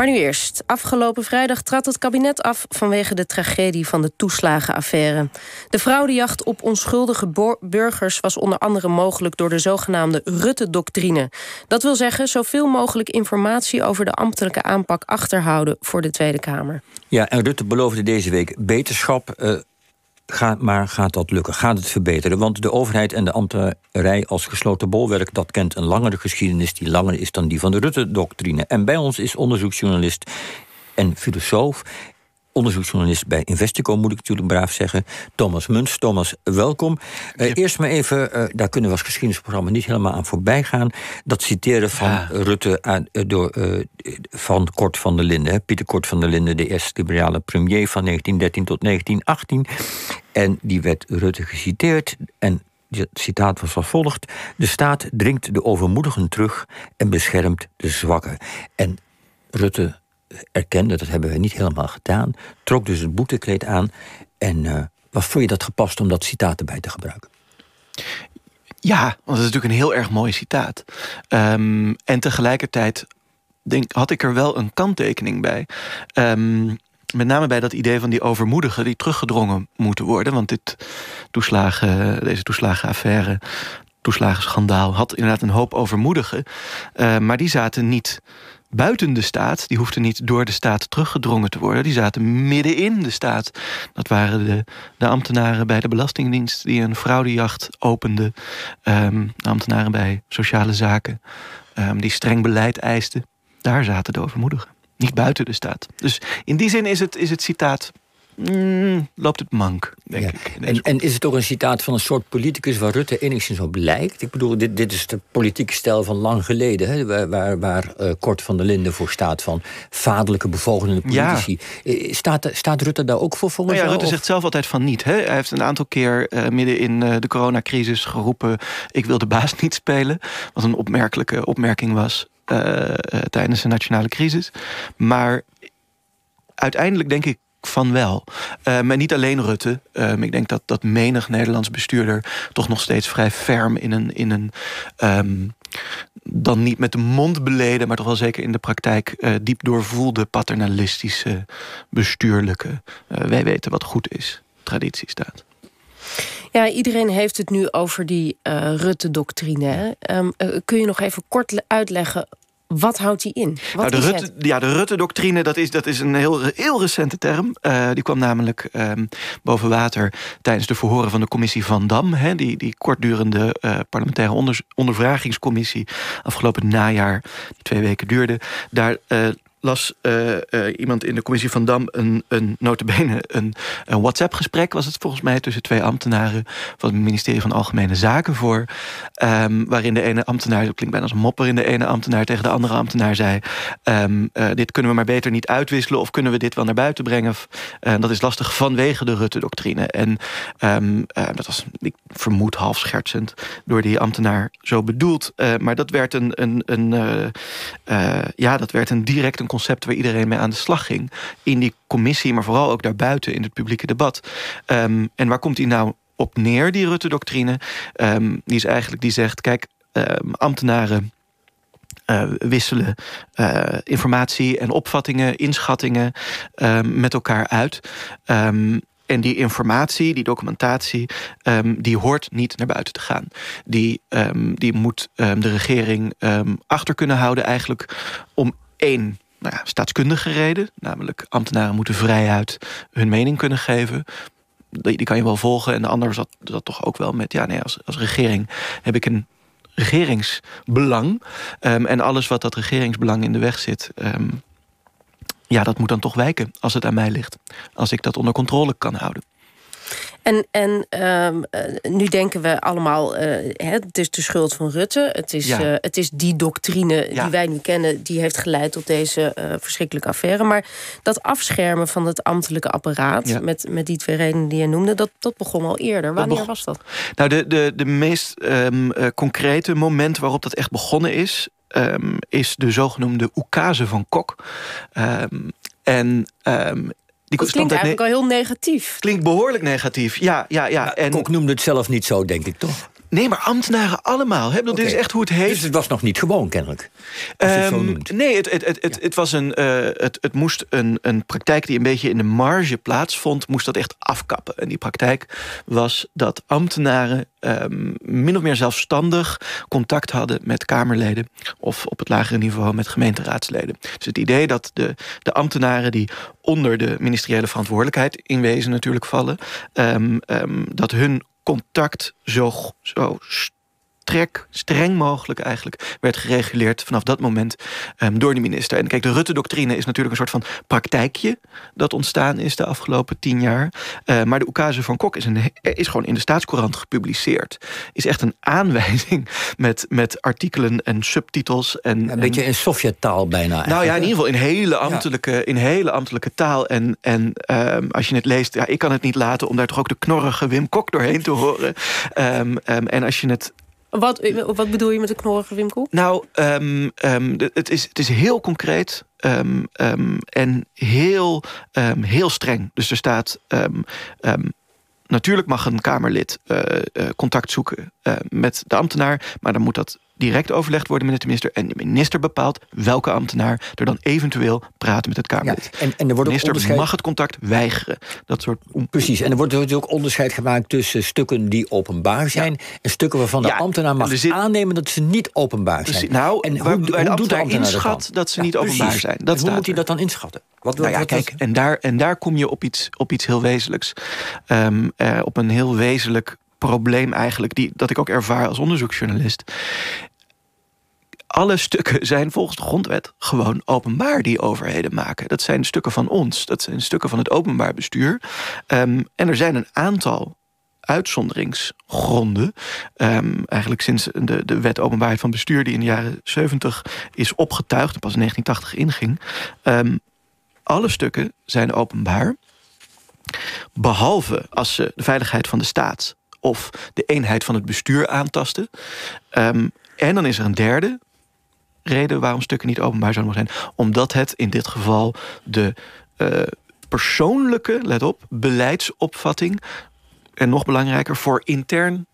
Maar nu eerst. Afgelopen vrijdag trad het kabinet af vanwege de tragedie van de toeslagenaffaire. De fraudejacht op onschuldige burgers was onder andere mogelijk door de zogenaamde Rutte-doctrine. Dat wil zeggen zoveel mogelijk informatie over de ambtelijke aanpak achterhouden voor de Tweede Kamer. Ja, en Rutte beloofde deze week beterschap. Uh, maar gaat dat lukken? Gaat het verbeteren? Want de overheid en de ambtenarij als gesloten bolwerk... dat kent een langere geschiedenis die langer is dan die van de Rutte-doctrine. En bij ons is onderzoeksjournalist en filosoof onderzoeksjournalist bij Investico, moet ik natuurlijk braaf zeggen. Thomas Muns. Thomas, welkom. Uh, eerst maar even, uh, daar kunnen we als geschiedenisprogramma niet helemaal aan voorbij gaan. Dat citeren van Rutte aan, uh, door, van Kort van der Linden. Pieter Kort van der Linden, de eerste liberale premier van 1913 tot 1918. En die werd Rutte geciteerd. En het citaat was als volgt: De staat dringt de overmoedigen terug en beschermt de zwakken. En Rutte erkende, dat hebben we niet helemaal gedaan, trok dus het boetekleed aan. En uh, wat vond je dat gepast om dat citaat erbij te gebruiken? Ja, want dat is natuurlijk een heel erg mooi citaat. Um, en tegelijkertijd denk, had ik er wel een kanttekening bij. Um, met name bij dat idee van die overmoedigen die teruggedrongen moeten worden. Want dit toeslagen, deze toeslagenaffaire, toeslagenschandaal had inderdaad een hoop overmoedigen. Uh, maar die zaten niet buiten de staat, die hoefden niet door de staat teruggedrongen te worden. Die zaten midden in de staat. Dat waren de, de ambtenaren bij de Belastingdienst die een fraudejacht openden. Um, ambtenaren bij sociale zaken um, die streng beleid eisten. Daar zaten de overmoedigen. Niet buiten de staat. Dus in die zin is het, is het citaat Mm, loopt het mank, denk ik. En, en, is het ook een citaat van een soort politicus waar Rutte enigszins op lijkt? Ik bedoel, dit, dit is de politieke stijl van lang geleden, hè, waar, waar, waar uh, Kort van der Linden voor staat, van vaderlijke bevogelende politici. Ja. Eh, staat, staat Rutte daar ook voor volgens nou ja, Rutte zegt zelf altijd van niet. Hè? Hij heeft een aantal keer uh, midden in de coronacrisis geroepen: ik wil de baas niet spelen. Wat een opmerkelijke opmerking was tijdens de nationale crisis. Maar uiteindelijk denk ik van wel. Uh, maar niet alleen Rutte. Uh, ik denk dat, dat menig Nederlands bestuurder toch nog steeds vrij ferm in een. In een um, dan niet met de mond beleden, maar toch wel zeker in de praktijk uh, diep doorvoelde, paternalistische, bestuurlijke. wij weten wat goed is. Traditie staat. Ja, iedereen heeft het nu over die Rutte-doctrine. Um, kun je nog even kort uitleggen wat houdt die in? Wat nou, de, Rutte, ja, de Rutte-doctrine, dat is, dat is een heel, heel recente term. Uh, die kwam namelijk um, boven water tijdens de verhoren van de commissie Van Dam. Hè, die, die kortdurende uh, parlementaire onder, ondervragingscommissie afgelopen najaar, die twee weken duurde. Daar uh, las uh, uh, iemand in de commissie van Dam een, een notabene een, een WhatsApp-gesprek, was het volgens mij, tussen twee ambtenaren van het ministerie van Algemene Zaken voor. Um, waarin de ene ambtenaar, dat klinkt bijna als een mopper, in de ene ambtenaar tegen de andere ambtenaar zei: um, uh, Dit kunnen we maar beter niet uitwisselen, of kunnen we dit wel naar buiten brengen? Dat is lastig vanwege de Rutte-doctrine. En um, dat was, ik vermoed, half schertsend door die ambtenaar zo bedoeld. maar dat werd een, een, een ja, dat werd een direct een concept waar iedereen mee aan de slag ging. In die commissie, maar vooral ook daarbuiten in het publieke debat. Um, en waar komt die nou op neer, die Rutte-doctrine? Um, die is eigenlijk, die zegt, kijk, um, ambtenaren... Uh, wisselen uh, informatie en opvattingen, inschattingen met elkaar uit. En die informatie, die documentatie, um, die hoort niet naar buiten te gaan. Die, die moet de regering achter kunnen houden, eigenlijk om één nou ja, staatskundige reden. Namelijk, ambtenaren moeten vrijuit hun mening kunnen geven. Die, die kan je wel volgen. En de ander zat dat toch ook wel met... ja, nee, als, als regering heb ik een regeringsbelang. Um, en alles wat dat regeringsbelang in de weg zit... Um, ja, dat moet dan toch wijken als het aan mij ligt. Als ik dat onder controle kan houden. En, en um, nu denken we allemaal, uh, het is de schuld van Rutte. Het is, ja. uh, het is die doctrine ja. die wij nu kennen... die heeft geleid tot deze uh, verschrikkelijke affaire. Maar dat afschermen van het ambtelijke apparaat... Ja. Met, met die twee redenen die je noemde, dat, dat begon al eerder. Wanneer was dat? Nou, de, de, de meest um, concrete moment waarop dat echt begonnen is... Um, is de zogenoemde oekase van Kok. En um, die dat klinkt eigenlijk al heel negatief. Klinkt behoorlijk negatief, ja. ja, ja. en... Kok noemde het zelf niet zo, denk ik toch? Nee, maar ambtenaren allemaal. Hè? Dit is echt hoe het heet. Dus het was nog niet gewoon, kennelijk. Als het zo Ehm, noemt. nee, het, het, het, het, het, was een, eh, het, het moest een, een praktijk die een beetje in de marge plaatsvond, moest dat echt afkappen. En die praktijk was dat ambtenaren ehm, min of meer zelfstandig contact hadden met Kamerleden of op het lagere niveau met gemeenteraadsleden. Dus het idee dat de, de ambtenaren die onder de ministeriële verantwoordelijkheid in wezen natuurlijk vallen, ehm, ehm, dat hun contact zo, zo strek, streng mogelijk eigenlijk werd gereguleerd vanaf dat moment ehm, door de minister. En kijk, de Rutte-doctrine is natuurlijk een soort van praktijkje dat ontstaan is de afgelopen tien jaar. Eh, maar de Oekase van Kok is, een, is gewoon in de staatscourant gepubliceerd. Is echt een aanwijzing met, met artikelen en subtitels. En, Een beetje in Sovjet-taal bijna. nou ja, in ieder geval in hele ambtelijke, in hele ambtelijke taal. En, en ehm, als je het leest, ja, ik kan het niet laten om daar toch ook de knorrige Wim Kok doorheen te horen. Ehm, en als je het Wat, wat bedoel je met de knorrige Wim Kok? nou, ehm, ehm, het, is, het is heel concreet ehm, en heel, heel streng. Dus er staat. Natuurlijk mag een Kamerlid eh, eh, contact zoeken eh, met de ambtenaar, maar dan moet dat direct overlegd worden met de minister. En de minister bepaalt welke ambtenaar er dan eventueel praat met het Kamerlid. Ja, en, en er wordt de minister onderscheid... mag het contact weigeren. Dat soort Precies, en er wordt natuurlijk ook onderscheid gemaakt tussen stukken die openbaar zijn en stukken waarvan de Ja, ambtenaar mag zit- aannemen dat ze niet openbaar zijn. Nou, en waar- waar de doet ambtenaar dat inschat dat ze niet openbaar zijn. Dat En hoe moet hij dat dan inschatten? Wat, Nou wat- kijk, en daar, en daar kom je op iets, op iets heel wezenlijks. Ehm, eh, op een heel wezenlijk probleem eigenlijk, die, dat ik ook ervaar als onderzoeksjournalist. Alle stukken zijn volgens de grondwet gewoon openbaar die overheden maken. Dat zijn stukken van ons, dat zijn stukken van het openbaar bestuur. Ehm, en er zijn een aantal uitzonderingsgronden. Ehm, eigenlijk sinds de, de wet openbaarheid van bestuur... die in de jaren 70 is opgetuigd en pas in 1980 inging. Ehm, alle stukken zijn openbaar. Behalve als ze de veiligheid van de staat of de eenheid van het bestuur aantasten. Ehm, en dan is er een derde reden waarom stukken niet openbaar zouden mogen zijn. Omdat het in dit geval de eh, persoonlijke, let op, beleidsopvatting. en nog belangrijker voor intern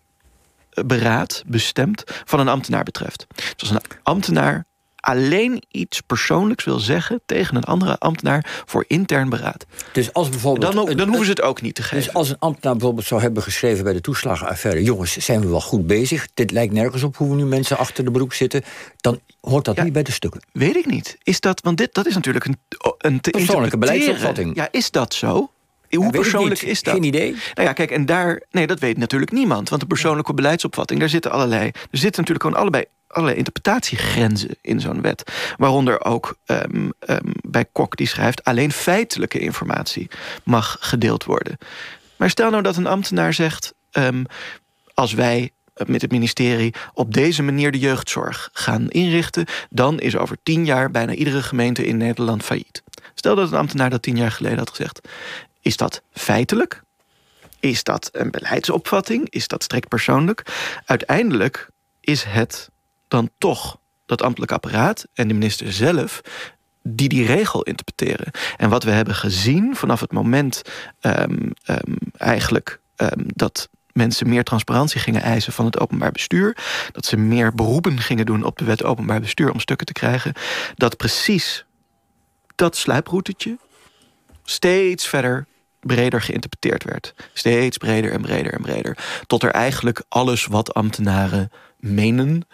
eh, beraad bestemd van een ambtenaar betreft. Dus als een ambtenaar alleen iets persoonlijks wil zeggen tegen een andere ambtenaar voor intern beraad. dus als bijvoorbeeld Dan, dan hoeven ze het ook niet te geven. Dus als een ambtenaar bijvoorbeeld zou hebben geschreven bij de toeslagenaffaire... jongens, zijn we wel goed bezig? Dit lijkt nergens op hoe we nu mensen achter de broek zitten... dan hoort dat Ja. niet bij de stukken. Weet ik niet. Is dat, want dit, dat is natuurlijk een, een te Persoonlijke beleidsopvatting. Ja, is dat zo? Hoe persoonlijk is dat? Geen idee. Nou ja, kijk, en daar... Nee, dat weet natuurlijk niemand. Want de persoonlijke beleidsopvatting, daar zitten allerlei... Er zitten natuurlijk gewoon allebei allerlei interpretatiegrenzen in zo'n wet. Waaronder ook ehm, ehm, bij Kok die schrijft... alleen feitelijke informatie mag gedeeld worden. Maar stel nou dat een ambtenaar zegt... ehm, als wij eh, met het ministerie op deze manier de jeugdzorg gaan inrichten... dan is over tien jaar bijna iedere gemeente in Nederland failliet. Stel dat een ambtenaar dat tien jaar geleden had gezegd. Is dat feitelijk? Is dat een beleidsopvatting? Is dat strikt persoonlijk? Uiteindelijk is het dan toch dat ambtelijk apparaat en de minister zelf die die regel interpreteren. En wat we hebben gezien vanaf het moment ehm, ehm, eigenlijk ehm, dat mensen meer transparantie gingen eisen van het openbaar bestuur, dat ze meer beroepen gingen doen op de wet openbaar bestuur om stukken te krijgen, dat precies dat sluiproutetje steeds verder breder geïnterpreteerd werd. Steeds breder en breder en breder. Tot er eigenlijk alles wat ambtenaren menen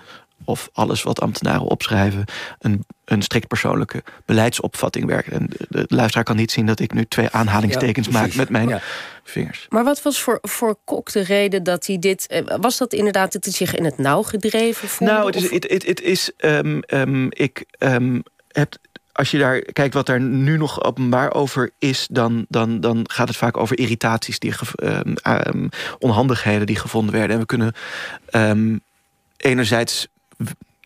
of alles wat ambtenaren opschrijven, een, een strikt persoonlijke beleidsopvatting werkt. En de, de luisteraar kan niet zien dat ik nu twee aanhalingstekens Ja, maak met mijn Ja. vingers. Maar wat was voor, voor Kok de reden dat hij dit... eh, Was dat inderdaad dat hij zich in het nauw gedreven voelde? Nou, het is, het, het, het is ehm, ehm, ik ehm, heb als je daar kijkt wat daar nu nog openbaar over is, dan, dan, dan gaat het vaak over irritaties, die ehm, ehm, onhandigheden die gevonden werden. En we kunnen ehm, enerzijds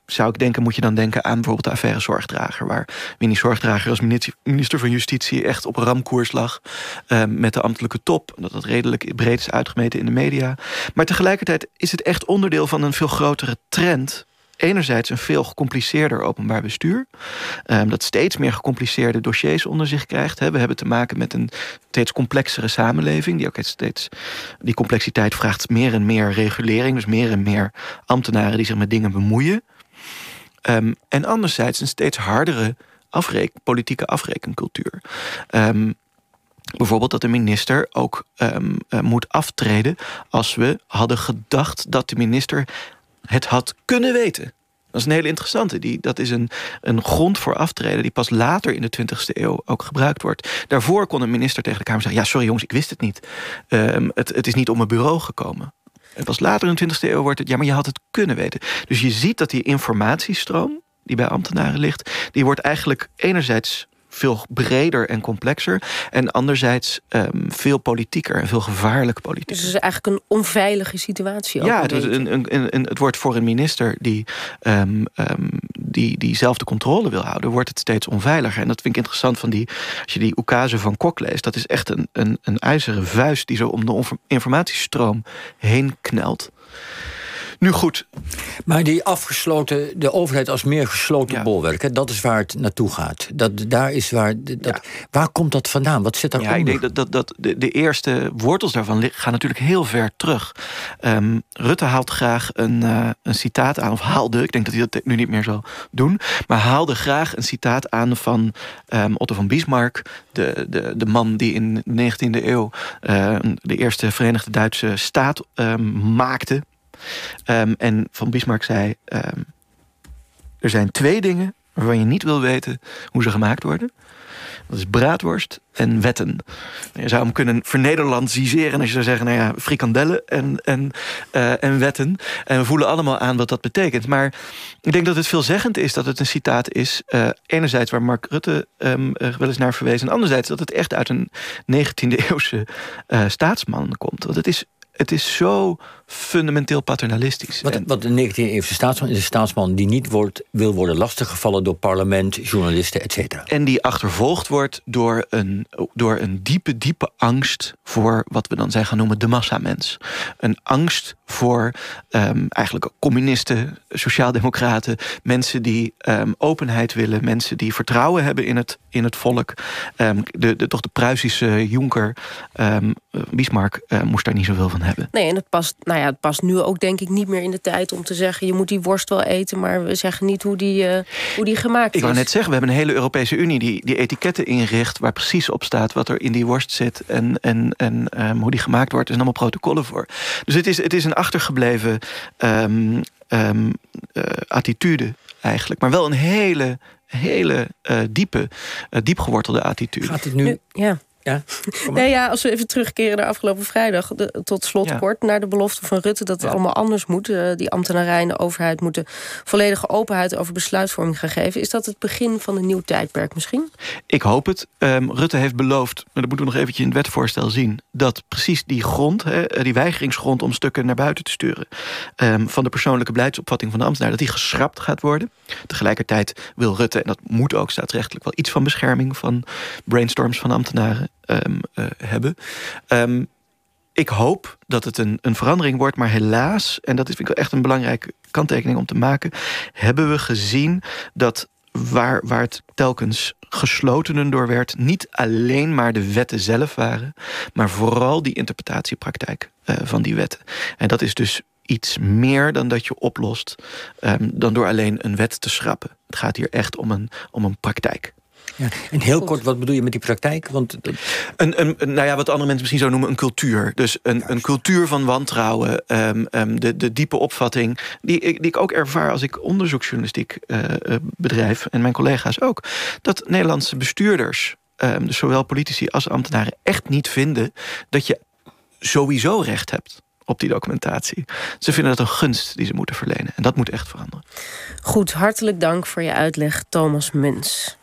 zou ik denken, moet je dan denken aan bijvoorbeeld de affaire Zorgdrager, waar Winnie Zorgdrager als minister- van Justitie echt op ramkoers lag met de ambtelijke top. Dat dat redelijk breed is uitgemeten in de media. Maar tegelijkertijd is het echt onderdeel van een veel grotere trend enerzijds een veel gecompliceerder openbaar bestuur. Um, dat steeds meer gecompliceerde dossiers onder zich krijgt. We hebben te maken met een steeds complexere samenleving. Die ook steeds. Die complexiteit vraagt meer en meer regulering. Dus meer en meer ambtenaren die zich met dingen bemoeien. Um, en anderzijds een steeds hardere politieke afrekencultuur. Um, Bijvoorbeeld dat de minister ook uh, moet aftreden als we hadden gedacht dat de minister het had kunnen weten. Dat is een hele interessante. Die, dat is een, een grond voor aftreden die pas later in de 20e eeuw ook gebruikt wordt. Daarvoor kon een minister tegen de Kamer zeggen: Ja, sorry jongens, ik wist het niet. Um, het, het is niet op mijn bureau gekomen. En pas later in de 20e eeuw wordt het: Ja, maar je had het kunnen weten. Dus je ziet dat die informatiestroom die bij ambtenaren ligt, die wordt eigenlijk enerzijds veel breder en complexer. En anderzijds um, veel politieker en veel gevaarlijk politieker. Dus het is eigenlijk een onveilige situatie. ja, het, een, een, een, het wordt voor een minister die, um, um, die, die zelf de controle wil houden, wordt het steeds onveiliger. En dat vind ik interessant van die, als je die oekase van Kok leest, dat is echt een, een, een ijzeren vuist die zo om de informatiestroom heen knelt. Nu goed. Maar die afgesloten, de overheid als meer gesloten bolwerk, hè, dat is waar het naartoe gaat. Dat, daar is waar, dat, Waar komt dat vandaan? Wat zit daaronder? Ja, ik denk dat, dat, dat de, de eerste wortels daarvan gaan natuurlijk heel ver terug. Um, Rutte haalt graag een, uh, een citaat aan, of haalde, ik denk dat hij dat nu niet meer zal doen, maar haalde graag een citaat aan van um, Otto van Bismarck, de, de, de man die in de 19e eeuw uh, de eerste Verenigde Duitse staat um, maakte. Um, en Van Bismarck zei... Um, er zijn twee dingen waarvan je niet wil weten hoe ze gemaakt worden. Dat is braadworst en wetten. Je zou hem kunnen vernederlandsiseren als je zou zeggen... nou ja, frikandellen en, en, uh, en wetten. En we voelen allemaal aan wat dat betekent. Maar ik denk dat het veelzeggend is dat het een citaat is... Uh, enerzijds waar Mark Rutte um, wel eens naar verwees... en anderzijds dat het echt uit een 19e-eeuwse uh, staatsman komt. Want het is het is zo fundamenteel paternalistisch. Wat, wat de 19e-eeuwse staatsman is een staatsman die niet wordt, wil worden lastiggevallen door parlement, journalisten, etc. En die achtervolgd wordt door een, door een diepe, diepe angst voor wat we dan zijn gaan noemen de massamens. Een angst voor um, eigenlijk communisten, sociaaldemocraten, mensen die um, openheid willen, mensen die vertrouwen hebben in het, in het volk. Um, de, de, toch de Pruisische Jonker, Bismarck, uh, moest daar niet zoveel van hebben. Nee, en het past, nou ja, het past nu ook denk ik niet meer in de tijd om te zeggen... je moet die worst wel eten, maar we zeggen niet hoe die, uh, hoe die gemaakt is. Ik wou net zeggen, we hebben een hele Europese Unie die, die etiketten inricht... waar precies op staat wat er in die worst zit en, en, en um, hoe die gemaakt wordt. Er zijn allemaal protocollen voor. Dus het is, het is een achtergebleven um, um, uh, attitude eigenlijk. Maar wel een hele, hele uh, diepe, uh, diepgewortelde attitude. Gaat het nu... ja. Ja, nee, ja, als we even terugkeren naar afgelopen vrijdag, de, tot slot kort, naar de belofte van Rutte dat het allemaal anders moet. Uh, die ambtenarij en de overheid moeten volledige openheid over besluitvorming gaan geven. Is dat het begin van een nieuw tijdperk misschien? Ik hoop het. Um, Rutte heeft beloofd, maar dat moeten we nog eventjes in het wetvoorstel zien, dat precies die grond, he, die weigeringsgrond om stukken naar buiten te sturen, um, van de persoonlijke beleidsopvatting van de ambtenaar, dat die geschrapt gaat worden. Tegelijkertijd wil Rutte, en dat moet ook staatsrechtelijk, wel iets van bescherming van brainstorms van ambtenaren um, hebben. Um, ik hoop dat het een, een verandering wordt, maar helaas, en dat is vind ik echt een belangrijke kanttekening om te maken, hebben we gezien dat waar, waar het telkens geslotenen door werd, niet alleen maar de wetten zelf waren, maar vooral die interpretatiepraktijk uh, van die wetten. En dat is dus iets meer dan dat je oplost, um, dan door alleen een wet te schrappen. Het gaat hier echt om een, om een praktijk. Ja. En heel kort, wat bedoel je met die praktijk? Want... Een, een, nou ja, wat andere mensen misschien zo noemen een cultuur. Dus een, een cultuur van wantrouwen. Um, um, de, de diepe opvatting die, die ik ook ervaar als ik onderzoeksjournalistiek uh, bedrijf. En mijn collega's ook. Dat Nederlandse bestuurders, um, dus zowel politici als ambtenaren... echt niet vinden dat je sowieso recht hebt op die documentatie. Ze vinden dat een gunst die ze moeten verlenen. En dat moet echt veranderen. Goed, hartelijk dank voor je uitleg, Thomas Muns.